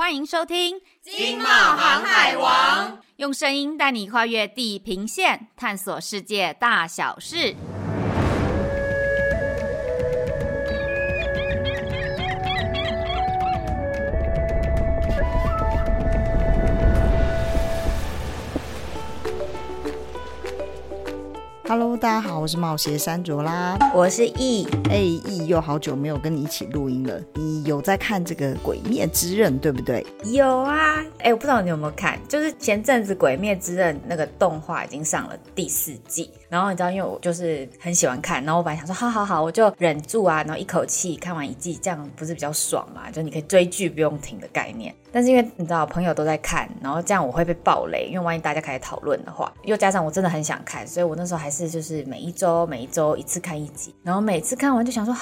欢迎收听《金茂航海王》，用声音带你跨越地平线，探索世界大小事。Hello，大家好，我是冒险山卓啦，我是 E，哎 E 又好久没有跟你一起录音了。你有在看这个《鬼灭之刃》对不对？有啊，哎，我不知道你有没有看，就是前阵子《鬼灭之刃》那个动画已经上了第四季，然后你知道，因为我就是很喜欢看，然后我本来想说，好好好，我就忍住啊，然后一口气看完一季，这样不是比较爽嘛？就你可以追剧不用停的概念。但是因为你知道朋友都在看，然后这样我会被暴雷，因为万一大家开始讨论的话，又加上我真的很想看，所以我那时候还是就是每一周每一周一次看一集，然后每次看完就想说，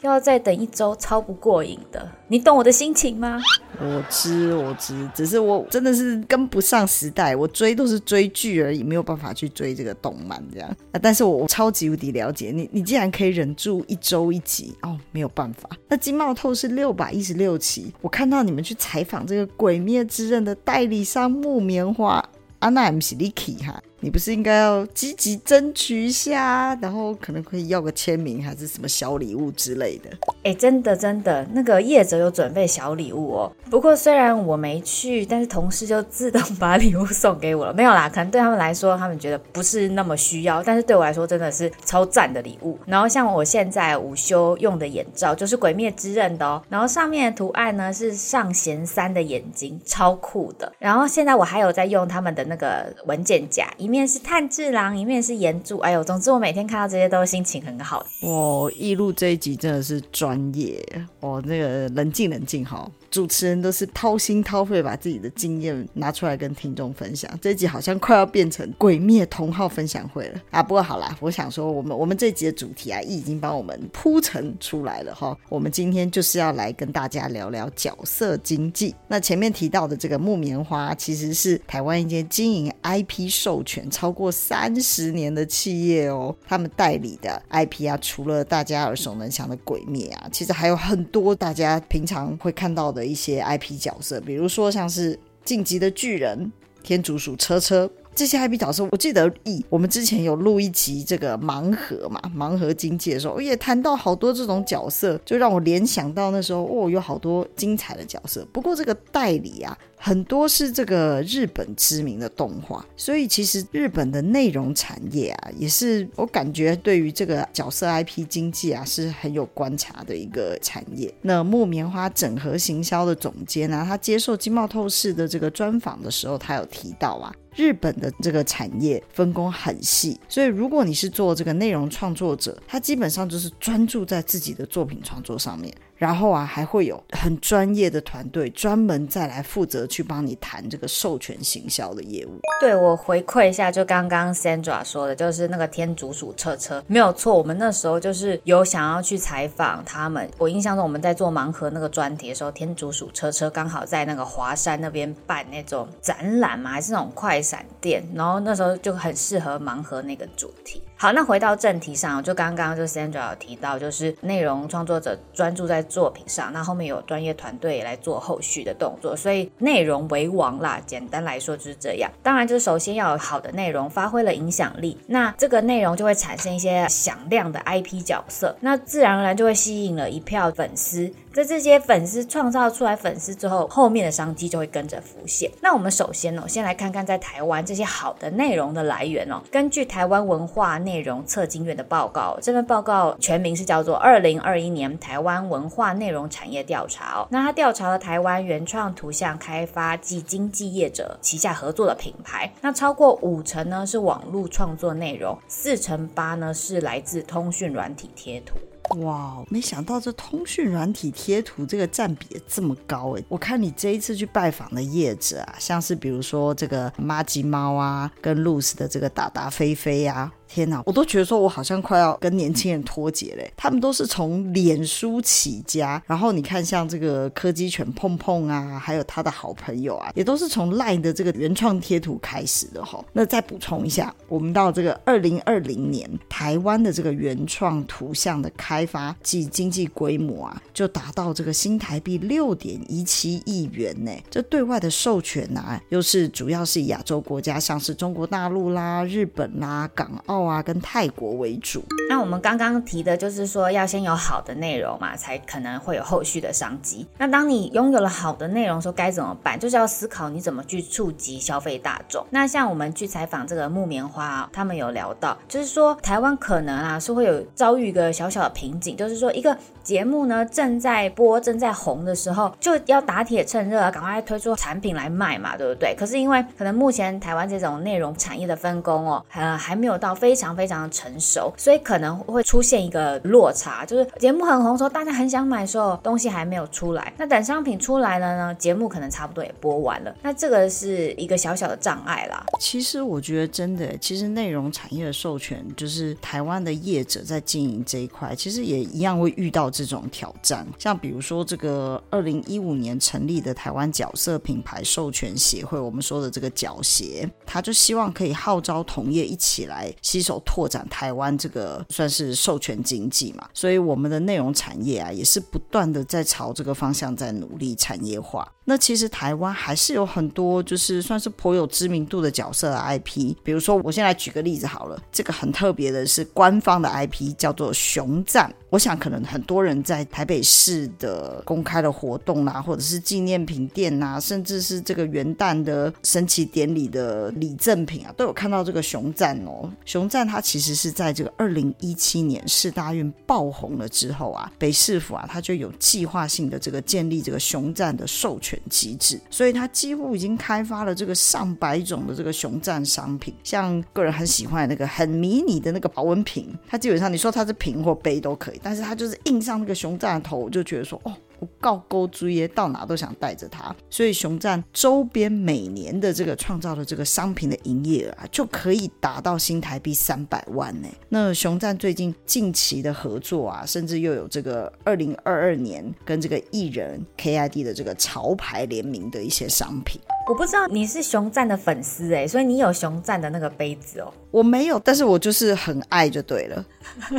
要再等一周超不过瘾的，你懂我的心情吗？我知我知，只是我真的是跟不上时代，我追都是追剧而已，没有办法去追这个动漫这样。啊，但是我超级无敌了解你，你竟然可以忍住一周一集哦，没有办法。那经贸透是六百一十六期，我看到你们去采访这个《鬼灭之刃》的代理商木棉花。啊，那 M 是 Licky 哈，你不是应该要积极争取一下，然后可能可以要个签名，还是什么小礼物之类的？哎、真的真的，那个业者有准备小礼物哦。不过虽然我没去，但是同事就自动把礼物送给我了。没有啦，可能对他们来说，他们觉得不是那么需要，但是对我来说真的是超赞的礼物。然后像我现在午休用的眼罩，就是《鬼灭之刃》的哦。然后上面的图案呢是上弦三的眼睛，超酷的。然后现在我还有在用他们的那个。文件夹，面是炭治郎，一面是岩柱。哎呦，总之我每天看到这些都心情很好。哇，一路这一集真的是专业哦，那个冷静冷静哈。主持人都是掏心掏肺把自己的经验拿出来跟听众分享，这集好像快要变成鬼灭同号分享会了啊！不过好啦，我想说我们我们这集的主题啊，已经帮我们铺陈出来了哈。我们今天就是要来跟大家聊聊角色经济。那前面提到的这个木棉花，其实是台湾一间经营 IP 授权超过三十年的企业哦。他们代理的 IP 啊，除了大家耳熟能详的鬼灭啊，其实还有很多大家平常会看到的。一些 IP 角色，比如说像是《晋级的巨人》、天竺鼠车车这些 IP 角色，我记得一我们之前有录一集这个盲盒嘛，盲盒经济的时候，也谈到好多这种角色，就让我联想到那时候哦，有好多精彩的角色。不过这个代理啊。很多是这个日本知名的动画，所以其实日本的内容产业啊，也是我感觉对于这个角色 IP 经济啊是很有观察的一个产业。那木棉花整合行销的总监啊，他接受经贸透视的这个专访的时候，他有提到啊，日本的这个产业分工很细，所以如果你是做这个内容创作者，他基本上就是专注在自己的作品创作上面。然后啊，还会有很专业的团队专门再来负责去帮你谈这个授权行销的业务。对，我回馈一下，就刚刚 Sandra 说的，就是那个天竺鼠车车没有错。我们那时候就是有想要去采访他们。我印象中我们在做盲盒那个专题的时候，天竺鼠车车刚好在那个华山那边办那种展览嘛，还是那种快闪店，然后那时候就很适合盲盒那个主题。好，那回到正题上，就刚刚就 Sandra 有提到，就是内容创作者专注在作品上，那后面有专业团队来做后续的动作，所以内容为王啦。简单来说就是这样。当然，就是首先要有好的内容，发挥了影响力，那这个内容就会产生一些响亮的 IP 角色，那自然而然就会吸引了一票粉丝。在这些粉丝创造出来粉丝之后，后面的商机就会跟着浮现。那我们首先呢，先来看看在台湾这些好的内容的来源哦。根据台湾文化内容测经院的报告，这份报告全名是叫做《二零二一年台湾文化内容产业调查》哦。那他调查了台湾原创图像开发及经纪业者旗下合作的品牌，那超过五成呢是网络创作内容，四成八呢是来自通讯软体贴图。哇，没想到这通讯软体贴图这个占比这么高哎！我看你这一次去拜访的业者啊，像是比如说这个麻吉猫啊，跟露丝的这个达达菲菲啊。天哪，我都觉得说我好像快要跟年轻人脱节嘞。他们都是从脸书起家，然后你看像这个柯基犬碰碰啊，还有他的好朋友啊，也都是从 LINE 的这个原创贴图开始的哈。那再补充一下，我们到这个二零二零年，台湾的这个原创图像的开发及经济规模啊，就达到这个新台币六点一七亿元呢。这对外的授权啊，又是主要是亚洲国家，像是中国大陆啦、日本啦、港澳啊跟泰国为主。那我们刚刚提的就是说，要先有好的内容嘛，才可能会有后续的商机。那当你拥有了好的内容，说该怎么办？就是要思考你怎么去触及消费大众。那像我们去采访这个木棉花啊，他们有聊到，就是说台湾可能啊是会有遭遇一个小小的瓶颈，就是说一个节目呢正在播、正在红的时候，就要打铁趁热啊，赶快推出产品来卖嘛，对不对？可是因为可能目前台湾这种内容产业的分工哦，呃还没有到非非常非常的成熟，所以可能会出现一个落差，就是节目很红的时候，大家很想买的时候，东西还没有出来。那等商品出来了呢，节目可能差不多也播完了。那这个是一个小小的障碍啦。其实我觉得真的，其实内容产业的授权，就是台湾的业者在经营这一块，其实也一样会遇到这种挑战。像比如说这个二零一五年成立的台湾角色品牌授权协会，我们说的这个角协，他就希望可以号召同业一起来携手拓展台湾这个算是授权经济嘛。所以我们的内容产业啊，也是不断的在朝这个方向在努力产业化。那其实台湾还是有很多就是算是颇有知名度的角色的 IP，比如说我先来举个例子好了，这个很特别的是官方的 IP 叫做熊赞。我想可能很多人在台北市的公开的活动啦，或者是纪念品店呐，甚至是这个元旦的升旗典礼的礼赠品啊，都有看到这个熊赞哦。熊赞它其实是在这个二零一七年市大运爆红了之后啊，北市府啊，它就有计划性的这个建立这个熊赞的授权机制，所以它几乎已经开发了这个上百种的这个熊赞商品，像个人很喜欢的那个很迷你的那个保温瓶，它基本上你说它是瓶或杯都可以。但是它就是印上那个熊赞的头，我就觉得说，哦，我告勾追耶，到哪都想带着它。所以熊站周边每年的这个创造的这个商品的营业额啊，就可以达到新台币三百万呢。那熊站最近近期的合作啊，甚至又有这个二零二二年跟这个艺人 KID 的这个潮牌联名的一些商品。我不知道你是熊站的粉丝哎，所以你有熊站的那个杯子哦？我没有，但是我就是很爱就对了，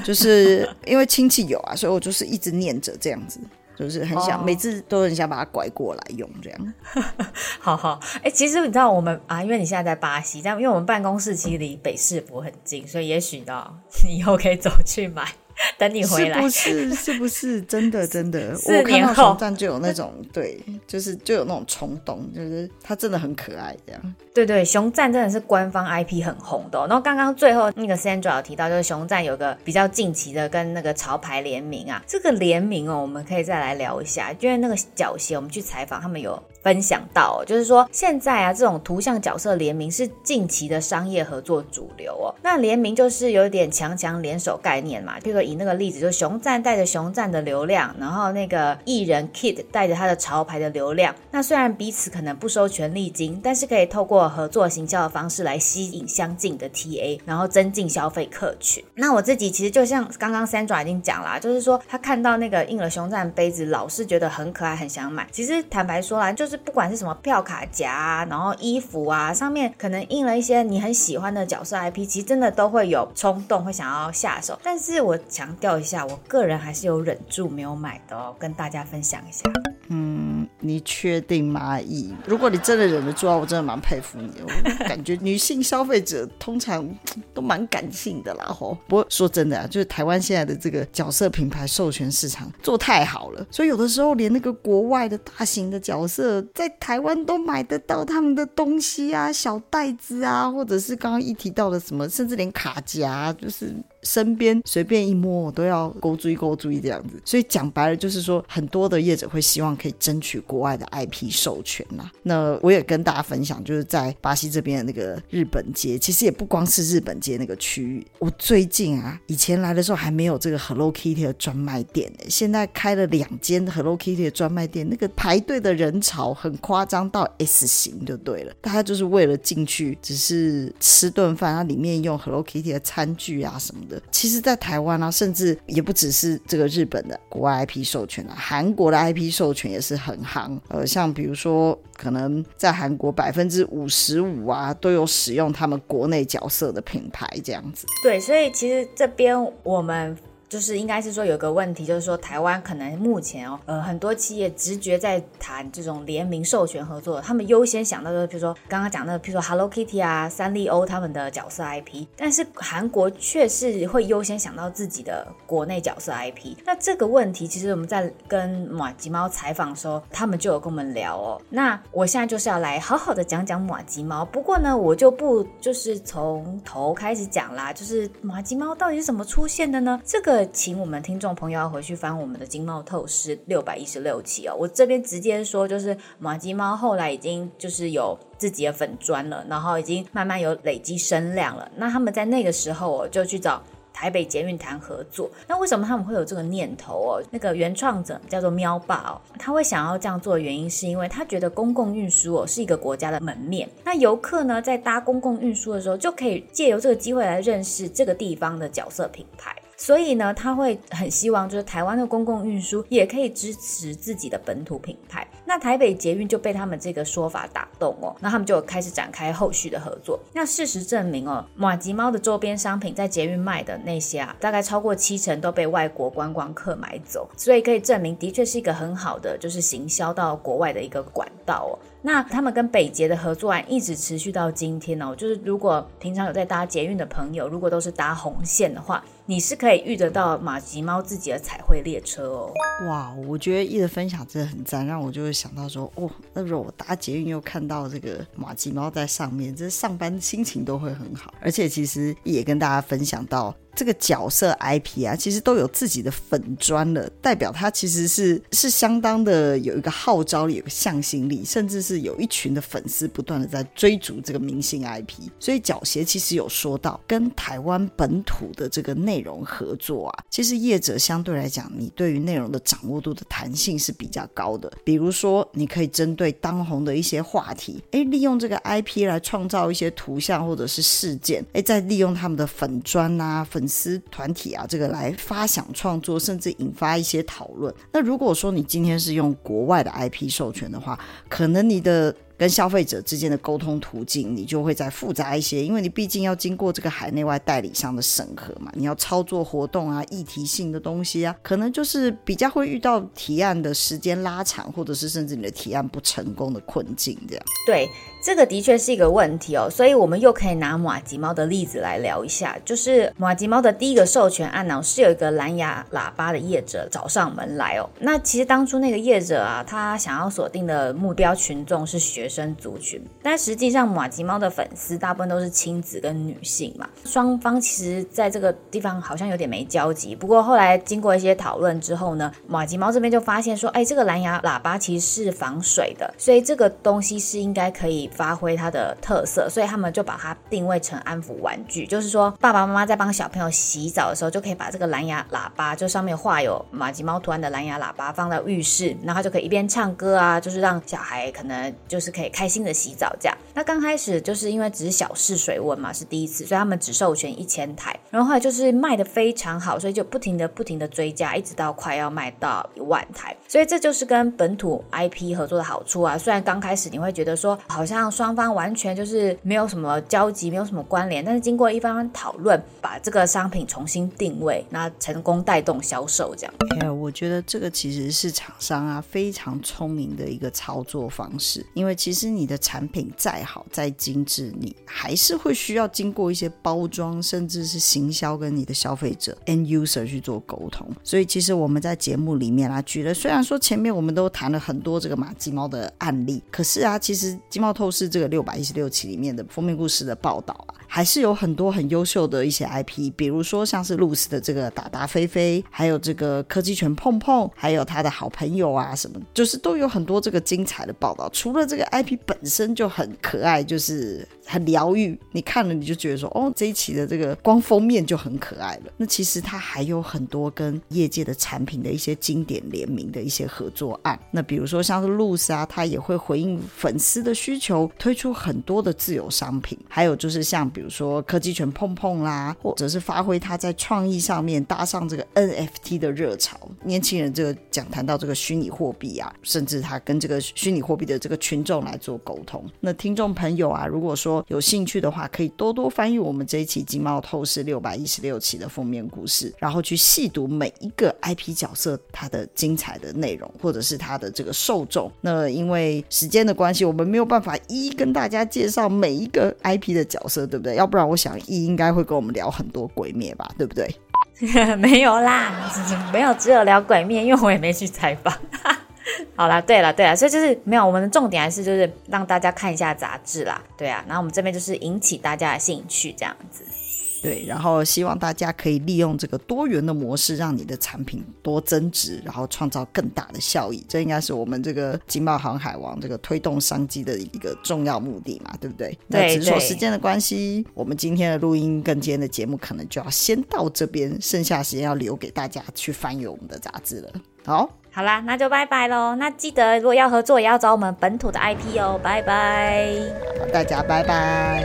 就是因为亲戚有啊，所以我就是一直念着这样子，就是很想、oh. 每次都很想把它拐过来用这样。好 好，哎、欸，其实你知道我们啊，因为你现在在巴西，但因为我们办公室其实离北市府很近，所以也许呢，你以后可以走去买。等你回来，是不是？是不是真的？真的，我看到熊赞就有那种对，就是就有那种冲动，就是他真的很可爱，这样。对对，熊赞真的是官方 IP 很红的哦。然后刚刚最后那个 Sandra 有提到，就是熊赞有个比较近期的跟那个潮牌联名啊，这个联名哦，我们可以再来聊一下，因为那个脚鞋我们去采访，他们有。分享到，就是说现在啊，这种图像角色联名是近期的商业合作主流哦。那联名就是有点强强联手概念嘛。比如说以那个例子，就熊赞带着熊赞的流量，然后那个艺人 Kid 带着他的潮牌的流量。那虽然彼此可能不收权利金，但是可以透过合作行销的方式来吸引相近的 TA，然后增进消费客群。那我自己其实就像刚刚 Sandra 已经讲啦，就是说他看到那个印了熊赞杯子，老是觉得很可爱，很想买。其实坦白说啦，就是。不管是什么票卡夹啊，然后衣服啊，上面可能印了一些你很喜欢的角色 IP，其实真的都会有冲动会想要下手。但是我强调一下，我个人还是有忍住没有买的哦，跟大家分享一下。嗯，你确定吗？姨，如果你真的忍得住啊，我真的蛮佩服你。我感觉女性消费者通常都蛮感性的啦吼。不过说真的啊，就是台湾现在的这个角色品牌授权市场做太好了，所以有的时候连那个国外的大型的角色在台湾都买得到他们的东西啊，小袋子啊，或者是刚刚一提到的什么，甚至连卡夹就是。身边随便一摸，我都要勾追勾追这样子，所以讲白了就是说，很多的业者会希望可以争取国外的 IP 授权啦。那我也跟大家分享，就是在巴西这边的那个日本街，其实也不光是日本街那个区域。我最近啊，以前来的时候还没有这个 Hello Kitty 的专卖店呢，现在开了两间 Hello Kitty 的专卖店，那个排队的人潮很夸张到 S 型就对了，大家就是为了进去，只是吃顿饭，它里面用 Hello Kitty 的餐具啊什么的。其实，在台湾啊，甚至也不只是这个日本的国外 IP 授权啊，韩国的 IP 授权也是很行。呃，像比如说，可能在韩国百分之五十五啊，都有使用他们国内角色的品牌这样子。对，所以其实这边我们。就是应该是说有个问题，就是说台湾可能目前哦，呃，很多企业直觉在谈这种联名授权合作，他们优先想到的，比如说刚刚讲的，比如说 Hello Kitty 啊、三丽鸥他们的角色 IP，但是韩国却是会优先想到自己的国内角色 IP。那这个问题，其实我们在跟马吉猫采访的时候，他们就有跟我们聊哦。那我现在就是要来好好的讲讲马吉猫，不过呢，我就不就是从头开始讲啦，就是马吉猫到底是怎么出现的呢？这个。请我们听众朋友要回去翻我们的《经贸透视》六百一十六期哦。我这边直接说，就是马吉猫后来已经就是有自己的粉砖了，然后已经慢慢有累积声量了。那他们在那个时候哦，就去找台北捷运谈合作。那为什么他们会有这个念头哦？那个原创者叫做喵爸哦，他会想要这样做的原因，是因为他觉得公共运输哦是一个国家的门面。那游客呢，在搭公共运输的时候，就可以借由这个机会来认识这个地方的角色品牌。所以呢，他会很希望，就是台湾的公共运输也可以支持自己的本土品牌。那台北捷运就被他们这个说法打动哦，那他们就开始展开后续的合作。那事实证明哦，马吉猫的周边商品在捷运卖的那些啊，大概超过七成都被外国观光客买走，所以可以证明，的确是一个很好的就是行销到国外的一个管道哦。那他们跟北捷的合作案一直持续到今天哦，就是如果平常有在搭捷运的朋友，如果都是搭红线的话，你是可以遇得到马吉猫自己的彩绘列车哦。哇，我觉得一的分享真的很赞，让我就会想到说，哦，那如果我搭捷运又看到这个马吉猫在上面，这上班心情都会很好。而且其实也跟大家分享到。这个角色 IP 啊，其实都有自己的粉砖了，代表它其实是是相当的有一个号召力，有个向心力，甚至是有一群的粉丝不断的在追逐这个明星 IP。所以角协其实有说到，跟台湾本土的这个内容合作啊，其实业者相对来讲，你对于内容的掌握度的弹性是比较高的。比如说，你可以针对当红的一些话题，诶，利用这个 IP 来创造一些图像或者是事件，诶，再利用他们的粉砖啊粉。粉丝团体啊，这个来发想创作，甚至引发一些讨论。那如果说你今天是用国外的 IP 授权的话，可能你的。跟消费者之间的沟通途径，你就会再复杂一些，因为你毕竟要经过这个海内外代理商的审核嘛，你要操作活动啊、议题性的东西啊，可能就是比较会遇到提案的时间拉长，或者是甚至你的提案不成功的困境这样。对，这个的确是一个问题哦，所以我们又可以拿马吉猫的例子来聊一下，就是马吉猫的第一个授权案呢，是有一个蓝牙喇叭的业者找上门来哦。那其实当初那个业者啊，他想要锁定的目标群众是学。学生族群，但实际上马吉猫的粉丝大部分都是亲子跟女性嘛，双方其实在这个地方好像有点没交集。不过后来经过一些讨论之后呢，马吉猫这边就发现说，哎，这个蓝牙喇叭其实是防水的，所以这个东西是应该可以发挥它的特色，所以他们就把它定位成安抚玩具，就是说爸爸妈妈在帮小朋友洗澡的时候，就可以把这个蓝牙喇叭，就上面画有马吉猫图案的蓝牙喇叭放到浴室，然后就可以一边唱歌啊，就是让小孩可能就是。可以开心的洗澡，这样。那刚开始就是因为只是小试水温嘛，是第一次，所以他们只授权一千台。然后后来就是卖的非常好，所以就不停的不停的追加，一直到快要卖到一万台。所以这就是跟本土 IP 合作的好处啊。虽然刚开始你会觉得说好像双方完全就是没有什么交集，没有什么关联，但是经过一番讨论，把这个商品重新定位，那成功带动销售，这样。哎，我觉得这个其实是厂商啊非常聪明的一个操作方式，因为。其实你的产品再好再精致，你还是会需要经过一些包装，甚至是行销跟你的消费者 end user 去做沟通。所以其实我们在节目里面啊，举了虽然说前面我们都谈了很多这个马吉猫的案例，可是啊，其实经贸透视这个六百一十六期里面的封面故事的报道啊，还是有很多很优秀的一些 IP，比如说像是露丝的这个达达菲菲，还有这个柯基犬碰碰，还有他的好朋友啊什么，就是都有很多这个精彩的报道。除了这个 IP 本身就很可爱，就是很疗愈，你看了你就觉得说，哦，这一期的这个光封面就很可爱了。那其实它还有很多跟业界的产品的一些经典联名的一些合作案。那比如说像是露丝啊，它也会回应粉丝的需求，推出很多的自有商品。还有就是像比如说科技犬碰碰啦，或者是发挥它在创意上面搭上这个 NFT 的热潮。年轻人这个讲谈到这个虚拟货币啊，甚至他跟这个虚拟货币的这个群众来做沟通。那听众朋友啊，如果说有兴趣的话，可以多多翻阅我们这一期《经贸透视》六百一十六期的封面故事，然后去细读每一个 IP 角色它的精彩的内容，或者是它的这个受众。那因为时间的关系，我们没有办法一一跟大家介绍每一个 IP 的角色，对不对？要不然我想一应该会跟我们聊很多鬼灭吧，对不对？没有啦，没有，只有聊鬼灭，因为我也没去采访。好啦，对了，对了，所以就是没有，我们的重点还是就是让大家看一下杂志啦，对啊，然后我们这边就是引起大家的兴趣这样子。对，然后希望大家可以利用这个多元的模式，让你的产品多增值，然后创造更大的效益。这应该是我们这个经贸航海王这个推动商机的一个重要目的嘛，对不对？对。那只是说时间的关系，我们今天的录音跟今天的节目可能就要先到这边，剩下时间要留给大家去翻阅我们的杂志了。好，好啦，那就拜拜喽。那记得如果要合作，也要找我们本土的 IP 哦。拜拜，大家拜拜。